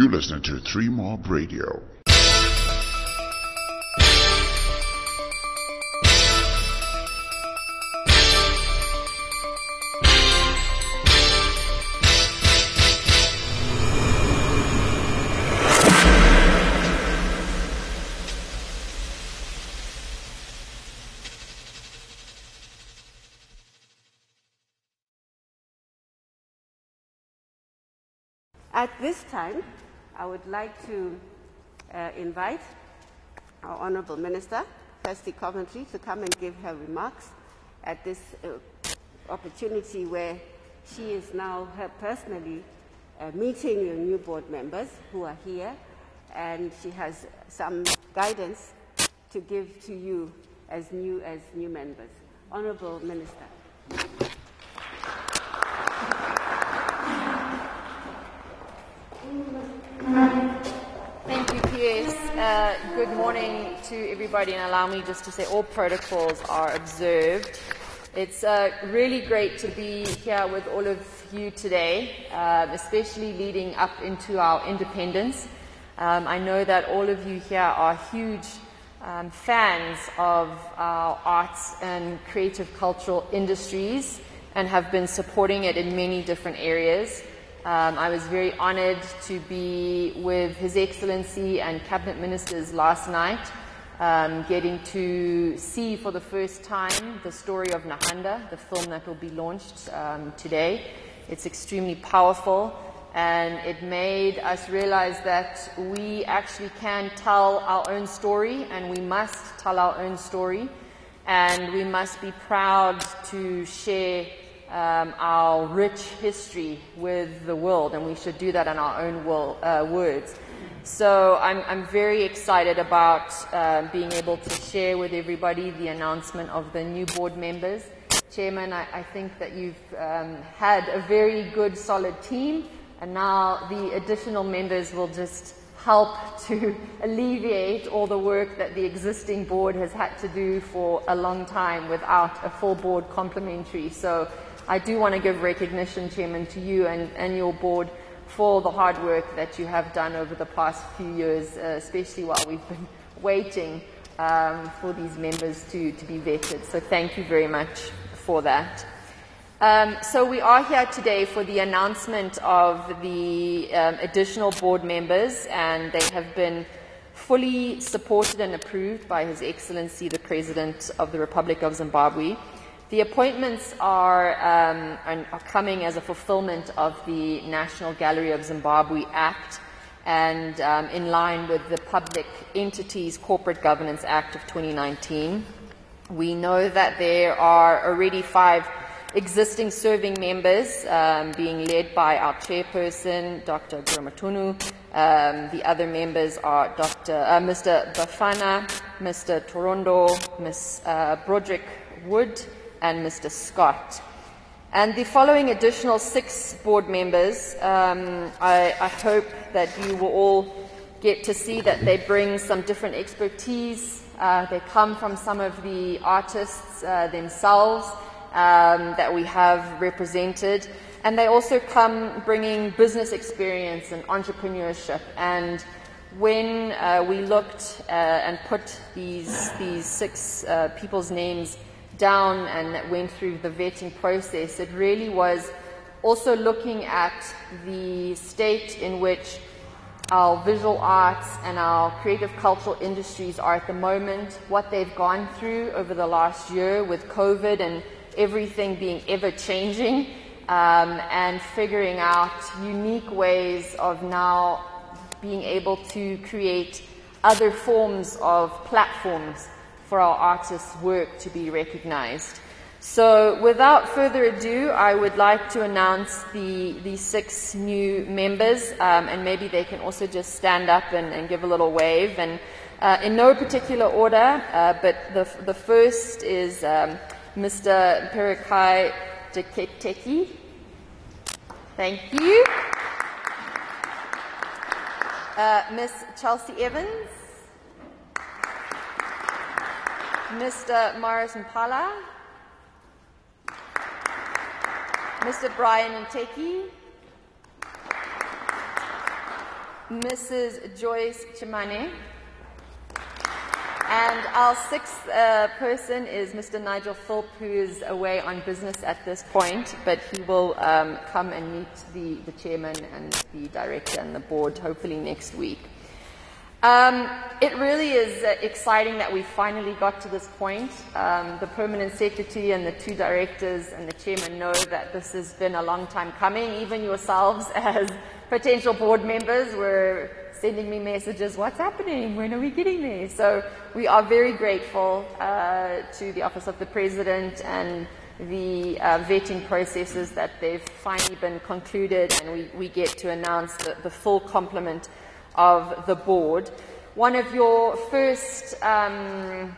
You listen to Three Mob Radio. At this time, I would like to uh, invite our Honourable Minister, Kirsty Coventry, to come and give her remarks at this uh, opportunity where she is now personally uh, meeting your new board members who are here, and she has some guidance to give to you as new as new members. Honourable Minister. Good morning to everybody, and allow me just to say all protocols are observed. It's uh, really great to be here with all of you today, uh, especially leading up into our independence. Um, I know that all of you here are huge um, fans of our arts and creative cultural industries and have been supporting it in many different areas. Um, I was very honored to be with His Excellency and Cabinet Ministers last night, um, getting to see for the first time the story of Nehanda, the film that will be launched um, today. It's extremely powerful, and it made us realize that we actually can tell our own story, and we must tell our own story, and we must be proud to share um, our rich history with the world, and we should do that in our own uh, words. So I'm, I'm, very excited about uh, being able to share with everybody the announcement of the new board members. Chairman, I, I think that you've um, had a very good, solid team, and now the additional members will just help to alleviate all the work that the existing board has had to do for a long time without a full board complementary. So I do want to give recognition, Chairman, to you and, and your board for the hard work that you have done over the past few years, uh, especially while we've been waiting um, for these members to, to be vetted. So thank you very much for that. Um, so we are here today for the announcement of the um, additional board members, and they have been fully supported and approved by His Excellency the President of the Republic of Zimbabwe. The appointments are, um, are, coming as a fulfillment of the National Gallery of Zimbabwe Act and um, in line with the Public Entities Corporate Governance Act of 2019. We know that there are already five existing serving members um, being led by our chairperson, Dr. Buramatunu. Um, the other members are Dr. Uh, Mr. Bafana, Mr. Torondo, Ms. Uh, Broderick Wood, and Mr. Scott. And the following additional six board members, um, I, I, hope that you will all get to see that they bring some different expertise. Uh, they come from some of the artists uh, themselves um, that we have represented. And they also come bringing business experience and entrepreneurship. And when uh, we looked uh, and put these, these six uh, people's names down and that went through the vetting process, it really was also looking at the state in which our visual arts and our creative cultural industries are at the moment, what they've gone through over the last year with COVID and everything being ever changing, um, and figuring out unique ways of now being able to create other forms of platforms for our artists' work to be recognized. So, without further ado, I would like to announce the, the six new members, um, and maybe they can also just stand up and, and give a little wave. And uh, in no particular order, uh, but the, the first is um, Mr. Perikai Deketeki. Thank you. Uh, Miss Chelsea Evans. Mr. Morris Mpala, Mr. Brian Nteki, Mrs. Joyce Chimane. And our sixth uh, person is Mr. Nigel Philp, who is away on business at this point, but he will um, come and meet the, the chairman and the director and the board hopefully next week. Um, it really is uh, exciting that we finally got to this point. Um, the permanent secretary and the two directors and the chairman know that this has been a long time coming. Even yourselves, as potential board members, were sending me messages what's happening? When are we getting there? So we are very grateful uh, to the Office of the President and the uh, vetting processes that they've finally been concluded, and we, we get to announce the, the full complement of the board. One of your first, um,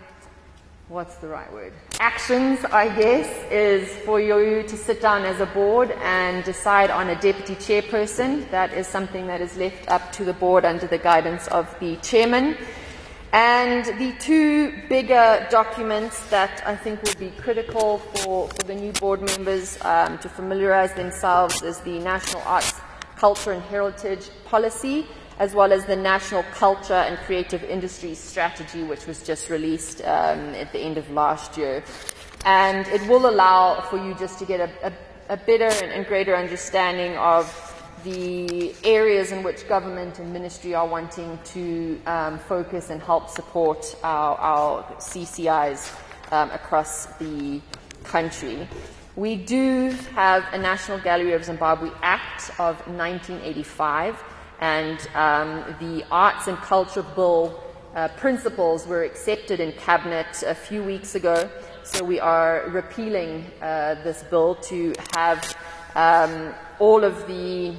what's the right word? Actions, I guess, is for you to sit down as a board and decide on a deputy chairperson. That is something that is left up to the board under the guidance of the chairman. And the two bigger documents that I think will be critical for, for the new board members um, to familiarize themselves is the National Arts, Culture and Heritage Policy as well as the National Culture and Creative Industries Strategy, which was just released um, at the end of last year. And it will allow for you just to get a, a, a better and, greater understanding of the areas in which government and ministry are wanting to um, focus and help support our, our CCIs um, across the country. We do have a National Gallery of Zimbabwe Act of 1985 and um, the Arts and Culture Bill uh, principles were accepted in Cabinet a few weeks ago. So we are repealing uh, this bill to have um, all of the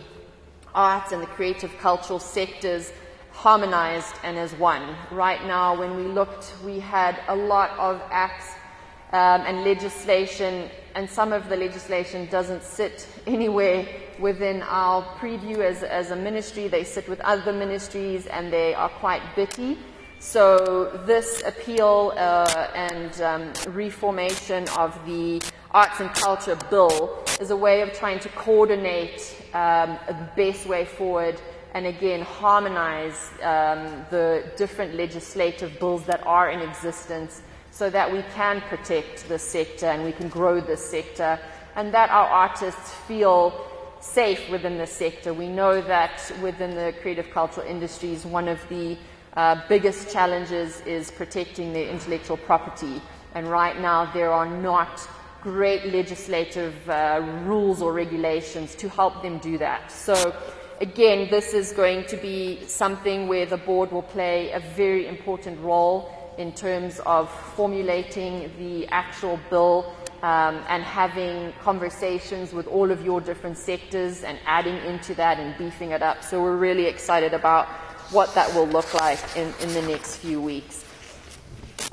arts and the creative cultural sectors harmonized and as one. Right now, when we looked, we had a lot of acts um, and legislation, and some of the legislation doesn't sit anywhere within our preview as, as a ministry. They sit with other ministries and they are quite bitty. So this appeal uh, and um, reformation of the Arts and Culture Bill is a way of trying to coordinate um, the best way forward and again harmonize um, the different legislative bills that are in existence so that we can protect the sector and we can grow the sector and that our artists feel safe within the sector. We know that within the creative cultural industries, one of the uh, biggest challenges is protecting their intellectual property. And right now, there are not great legislative uh, rules or regulations to help them do that. So, again, this is going to be something where the board will play a very important role in terms of formulating the actual bill um, and having conversations with all of your different sectors and adding into that and beefing it up. So we're really excited about what that will look like in, in the next few weeks.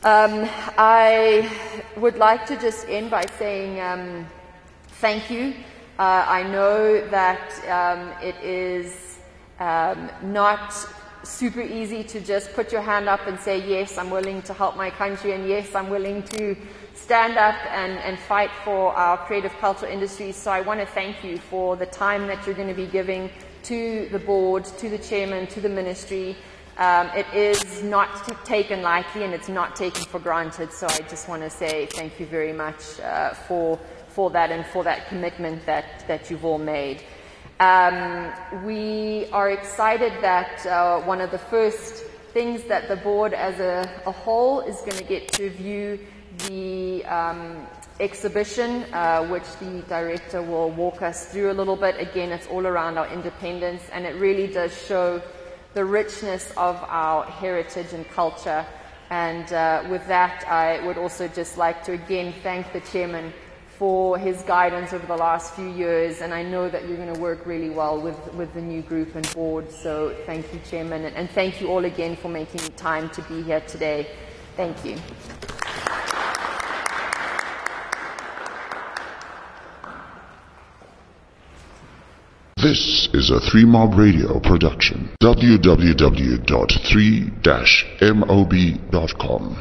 Um, I would like to just end by saying um, thank you. Uh, I know that um, it is um, not super easy to just put your hand up and say, yes, I'm willing to help my country, and yes, I'm willing to stand up and, and fight for our creative cultural industries. So I want to thank you for the time that you're going to be giving to the board, to the chairman, to the ministry. Um, it is not taken lightly and it's not taken for granted. So I just want to say thank you very much uh, for, for that and for that commitment that, that you've all made. Um, we are excited that uh, one of the first things that the board as a, a whole is going to get to view the um, exhibition, uh, which the director will walk us through a little bit. Again, it's all around our independence, and it really does show the richness of our heritage and culture. And uh, with that, I would also just like to again thank the chairman for his guidance over the last few years, and I know that you're going to work really well with, with the new group and board. So thank you, Chairman, and, and thank you all again for making time to be here today. Thank you. This is a 3 Mob Radio production. www.3-mob.com